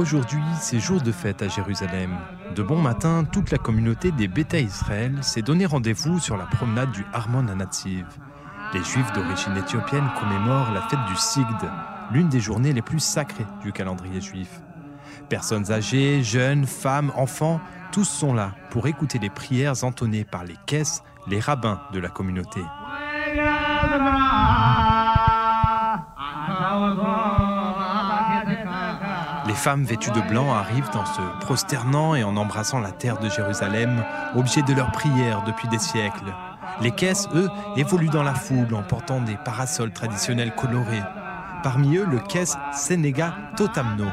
Aujourd'hui, c'est jour de fête à Jérusalem. De bon matin, toute la communauté des Beta Israël s'est donné rendez-vous sur la promenade du Harmon Anatsiv. Les Juifs d'origine éthiopienne commémorent la fête du Sigd, l'une des journées les plus sacrées du calendrier juif. Personnes âgées, jeunes, femmes, enfants, tous sont là pour écouter les prières entonnées par les caisses, les rabbins de la communauté. Les femmes vêtues de blanc arrivent en se prosternant et en embrassant la terre de Jérusalem, objet de leurs prières depuis des siècles. Les caisses, eux, évoluent dans la foule en portant des parasols traditionnels colorés. Parmi eux, le caisse Sénéga Totamno.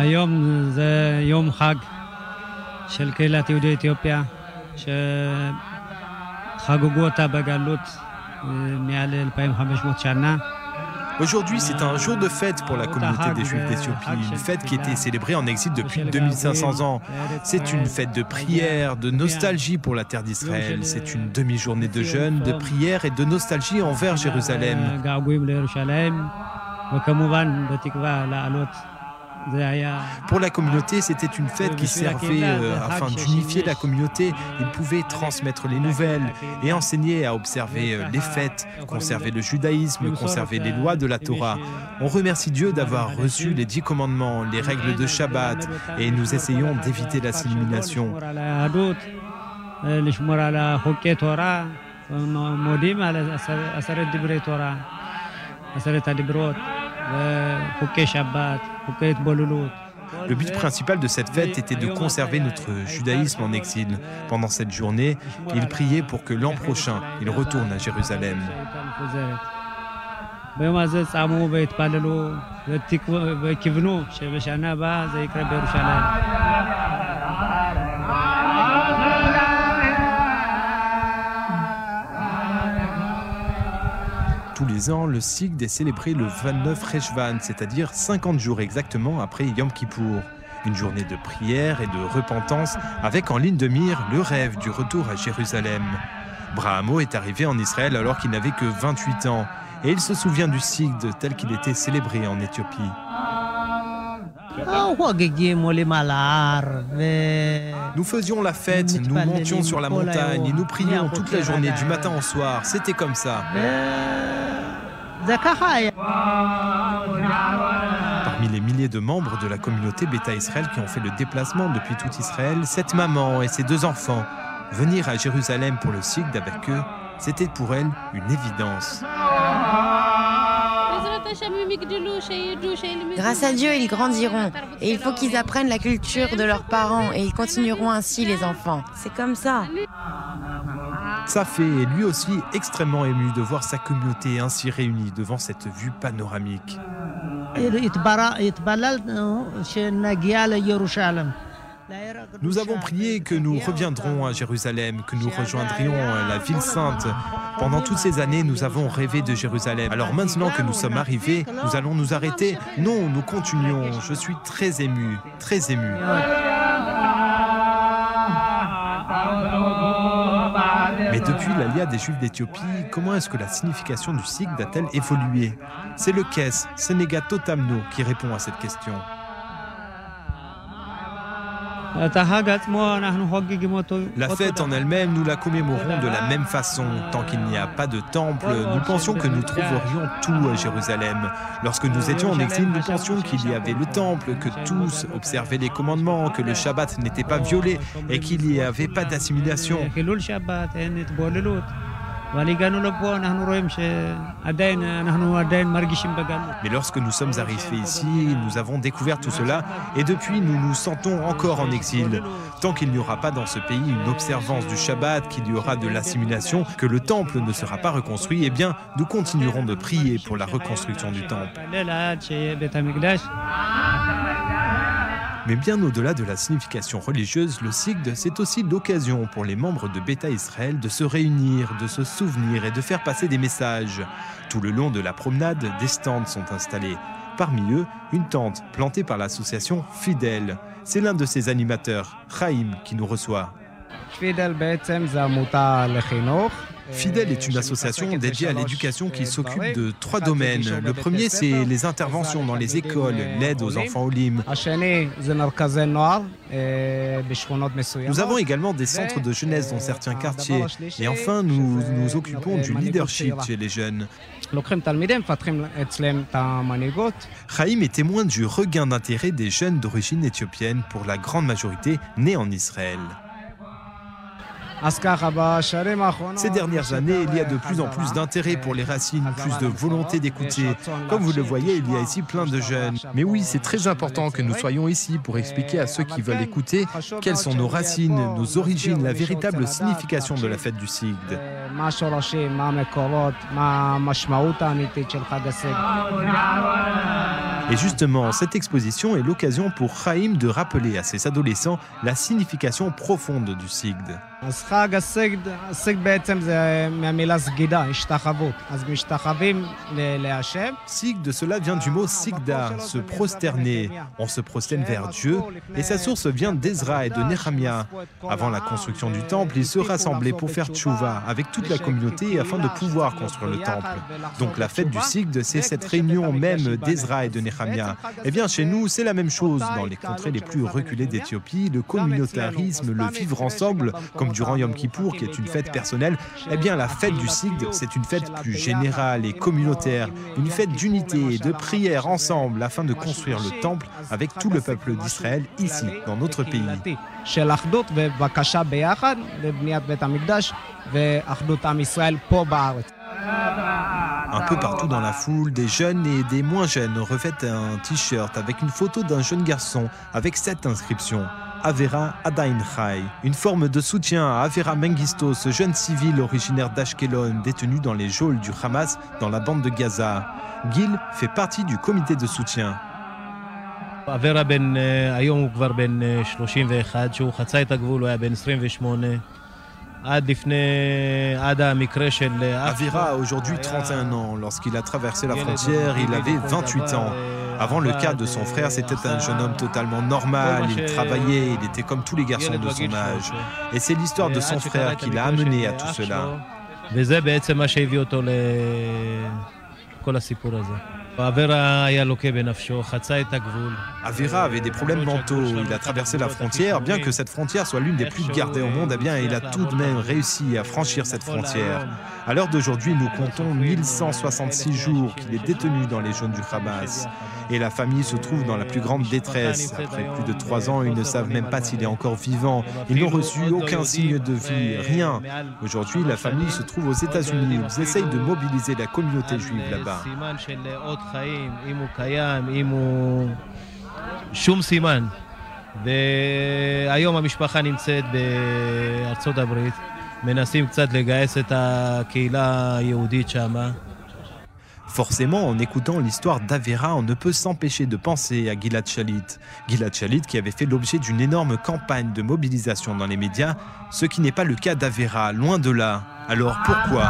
היום זה יום חג של קהילת יהודי אתיופיה, שחגגו אותה בגלות מעל 2,500 שנה. Aujourd'hui, c'est un jour de fête pour la communauté des Juifs d'Éthiopie, une fête qui était célébrée en exil depuis 2500 ans. C'est une fête de prière, de nostalgie pour la terre d'Israël. C'est une demi-journée de jeûne, de prière et de nostalgie envers Jérusalem. Pour la communauté, c'était une fête qui servait euh, afin d'unifier la communauté. Ils pouvaient transmettre les nouvelles et enseigner à observer euh, les fêtes, conserver le judaïsme, conserver les lois de la Torah. On remercie Dieu d'avoir reçu les dix commandements, les règles de Shabbat et nous essayons d'éviter l'assimilation. Le but principal de cette fête était de conserver notre judaïsme en exil. Pendant cette journée, il priait pour que l'an prochain, il retourne à Jérusalem. Le Sigd est célébré le 29 Rejvan, c'est-à-dire 50 jours exactement après Yom Kippour. Une journée de prière et de repentance avec en ligne de mire le rêve du retour à Jérusalem. Brahamo est arrivé en Israël alors qu'il n'avait que 28 ans et il se souvient du Sigd tel qu'il était célébré en Éthiopie. Nous faisions la fête, nous montions sur la montagne nous prions toute la journée, du matin au soir. C'était comme ça. Parmi les milliers de membres de la communauté Beta Israël qui ont fait le déplacement depuis tout Israël, cette maman et ses deux enfants, venir à Jérusalem pour le Sigd avec eux, c'était pour elle une évidence. Grâce à Dieu, ils grandiront et il faut qu'ils apprennent la culture de leurs parents et ils continueront ainsi les enfants. C'est comme ça. Safé est lui aussi extrêmement ému de voir sa communauté ainsi réunie devant cette vue panoramique. Nous avons prié que nous reviendrons à Jérusalem, que nous rejoindrions la ville sainte. Pendant toutes ces années, nous avons rêvé de Jérusalem. Alors maintenant que nous sommes arrivés, nous allons nous arrêter Non, nous continuons. Je suis très ému, très ému. Depuis l'alia des Juifs d'Éthiopie, comment est-ce que la signification du Sigd a-t-elle évolué C'est le Kes, Sénéga Totamno, qui répond à cette question. La fête en elle-même, nous la commémorons de la même façon. Tant qu'il n'y a pas de temple, nous pensions que nous trouverions tout à Jérusalem. Lorsque nous étions en exil, nous pensions qu'il y avait le temple, que tous observaient les commandements, que le Shabbat n'était pas violé et qu'il n'y avait pas d'assimilation. Mais lorsque nous sommes arrivés ici, nous avons découvert tout cela et depuis nous nous sentons encore en exil. Tant qu'il n'y aura pas dans ce pays une observance du Shabbat, qu'il y aura de l'assimilation, que le temple ne sera pas reconstruit, eh bien nous continuerons de prier pour la reconstruction du temple. Mais bien au-delà de la signification religieuse, le Sigd, c'est aussi l'occasion pour les membres de Beta Israël de se réunir, de se souvenir et de faire passer des messages. Tout le long de la promenade, des stands sont installés. Parmi eux, une tente plantée par l'association Fidèle. C'est l'un de ses animateurs, Chaim, qui nous reçoit. Fidel est une association dédiée à l'éducation qui s'occupe de trois domaines. Le premier, c'est les interventions dans les écoles, l'aide aux enfants Olim. Nous avons également des centres de jeunesse dans certains quartiers. Et enfin, nous nous occupons du leadership chez les jeunes. Chaim est témoin du regain d'intérêt des jeunes d'origine éthiopienne, pour la grande majorité nés en Israël. Ces dernières années, il y a de plus en plus d'intérêt pour les racines, plus de volonté d'écouter. Comme vous le voyez, il y a ici plein de jeunes. Mais oui, c'est très important que nous soyons ici pour expliquer à ceux qui veulent écouter quelles sont nos racines, nos origines, la véritable signification de la fête du Sigd. Et justement, cette exposition est l'occasion pour Chaim de rappeler à ses adolescents la signification profonde du Sigd. Sig de cela vient du mot sigda, se prosterner. On se prosterne vers Dieu et sa source vient d'Ezra et de Nehemia. Avant la construction du temple, ils se rassemblaient pour faire tchouva avec toute la communauté afin de pouvoir construire le temple. Donc la fête du Sigd, c'est cette réunion même d'Ezra et de Nehemia. Eh bien, chez nous, c'est la même chose. Dans les contrées les plus reculées d'Éthiopie, le communautarisme, le vivre ensemble, comme durant Yom Kippour, qui est une fête personnelle, eh bien la fête du Sigd, c'est une fête plus générale et communautaire, une fête d'unité et de prière ensemble afin de construire le temple avec tout le peuple d'Israël ici, dans notre pays. Un peu partout dans la foule, des jeunes et des moins jeunes revêtent un t-shirt avec une photo d'un jeune garçon avec cette inscription. Avera Adainchai, une forme de soutien à Avera Mengisto, ce jeune civil originaire d'Ashkelon, détenu dans les geôles du Hamas dans la bande de Gaza. Gil fait partie du comité de soutien. Avira a aujourd'hui 31 ans. Lorsqu'il a traversé la frontière, il avait 28 ans. Avant le cas de son frère, c'était un jeune homme totalement normal. Il travaillait, il était comme tous les garçons de son âge. Et c'est l'histoire de son frère qui l'a amené à tout cela. Avera avait des problèmes mentaux. Il a traversé la frontière. Bien que cette frontière soit l'une des plus gardées au monde, eh bien, il a tout de même réussi à franchir cette frontière. À l'heure d'aujourd'hui, nous comptons 1166 jours qu'il est détenu dans les jaunes du Hamas. Et la famille se trouve dans la plus grande détresse. Après plus de trois ans, ils ne savent même pas s'il est encore vivant. Ils n'ont reçu aucun signe de vie, rien. Aujourd'hui, la famille se trouve aux États-Unis. Ils essayent de mobiliser la communauté juive là-bas. Forcément, en écoutant l'histoire d'Avera, on ne peut s'empêcher de penser à Gilad Shalit. Gilad Shalit qui avait fait l'objet d'une énorme campagne de mobilisation dans les médias, ce qui n'est pas le cas d'Avera, loin de là. Alors pourquoi?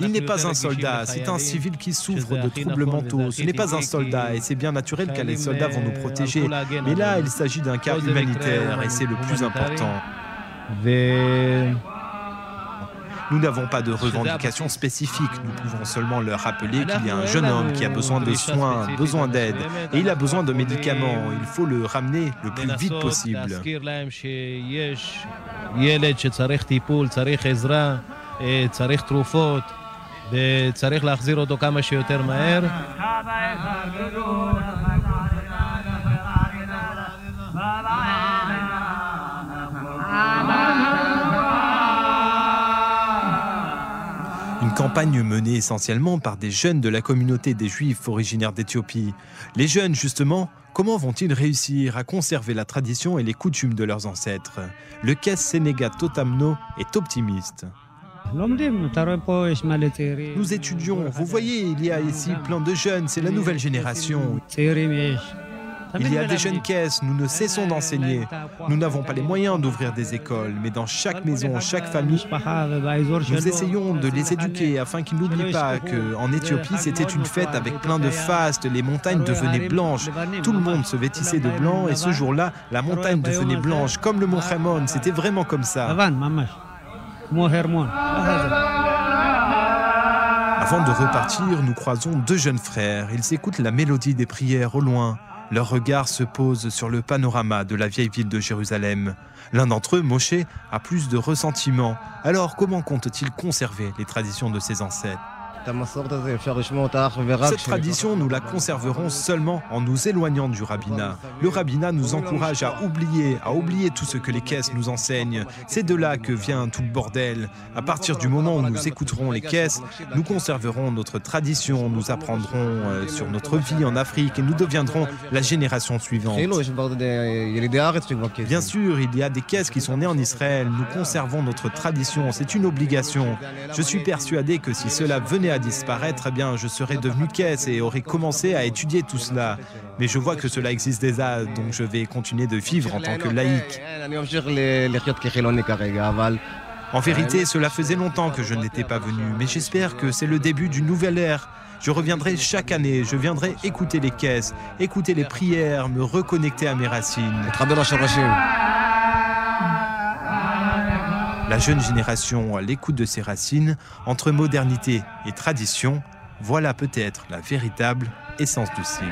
Il n'est pas un soldat, c'est un civil qui souffre de troubles mentaux. Ce n'est pas un soldat et c'est bien naturel que les soldats vont nous protéger. Mais là, il s'agit d'un cas humanitaire et c'est le plus important. Nous n'avons pas de revendications spécifiques, nous pouvons seulement leur rappeler qu'il y a un jeune homme qui a besoin de soins, besoin d'aide, et il a besoin de médicaments, il faut le ramener le plus vite possible. Campagne menée essentiellement par des jeunes de la communauté des Juifs originaires d'Éthiopie. Les jeunes, justement, comment vont-ils réussir à conserver la tradition et les coutumes de leurs ancêtres? Le Kes Sénéga Totamno est optimiste. Nous étudions, vous voyez, il y a ici plein de jeunes, c'est la nouvelle génération. Il y a des jeunes caisses, nous ne cessons d'enseigner. Nous n'avons pas les moyens d'ouvrir des écoles, mais dans chaque maison, chaque famille, nous essayons de les éduquer afin qu'ils n'oublient pas qu'en Éthiopie, c'était une fête avec plein de fastes, les montagnes devenaient blanches, tout le monde se vêtissait de blanc et ce jour-là, la montagne devenait blanche, comme le mont Hermon, c'était vraiment comme ça. Avant de repartir, nous croisons deux jeunes frères. Ils écoutent la mélodie des prières au loin. Leur regard se pose sur le panorama de la vieille ville de Jérusalem. L'un d'entre eux, Moshe, a plus de ressentiment. Alors comment compte-t-il conserver les traditions de ses ancêtres? Cette tradition, nous la conserverons seulement en nous éloignant du rabbinat. Le rabbinat nous encourage à oublier, à oublier tout ce que les caisses nous enseignent. C'est de là que vient tout le bordel. À partir du moment où nous écouterons les caisses, nous conserverons notre tradition, nous apprendrons euh, sur notre vie en Afrique et nous deviendrons la génération suivante. Bien sûr, il y a des caisses qui sont nées en Israël. Nous conservons notre tradition, c'est une obligation. Je suis persuadé que si cela venait à disparaître, eh bien, je serais devenu caisse et aurais commencé à étudier tout cela. Mais je vois que cela existe déjà, donc je vais continuer de vivre en tant que laïc. En vérité, cela faisait longtemps que je n'étais pas venu, mais j'espère que c'est le début d'une nouvelle ère. Je reviendrai chaque année, je viendrai écouter les caisses, écouter les prières, me reconnecter à mes racines. La jeune génération à l'écoute de ses racines, entre modernité et tradition, voilà peut-être la véritable essence du CID.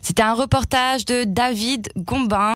C'était un reportage de David Gombin.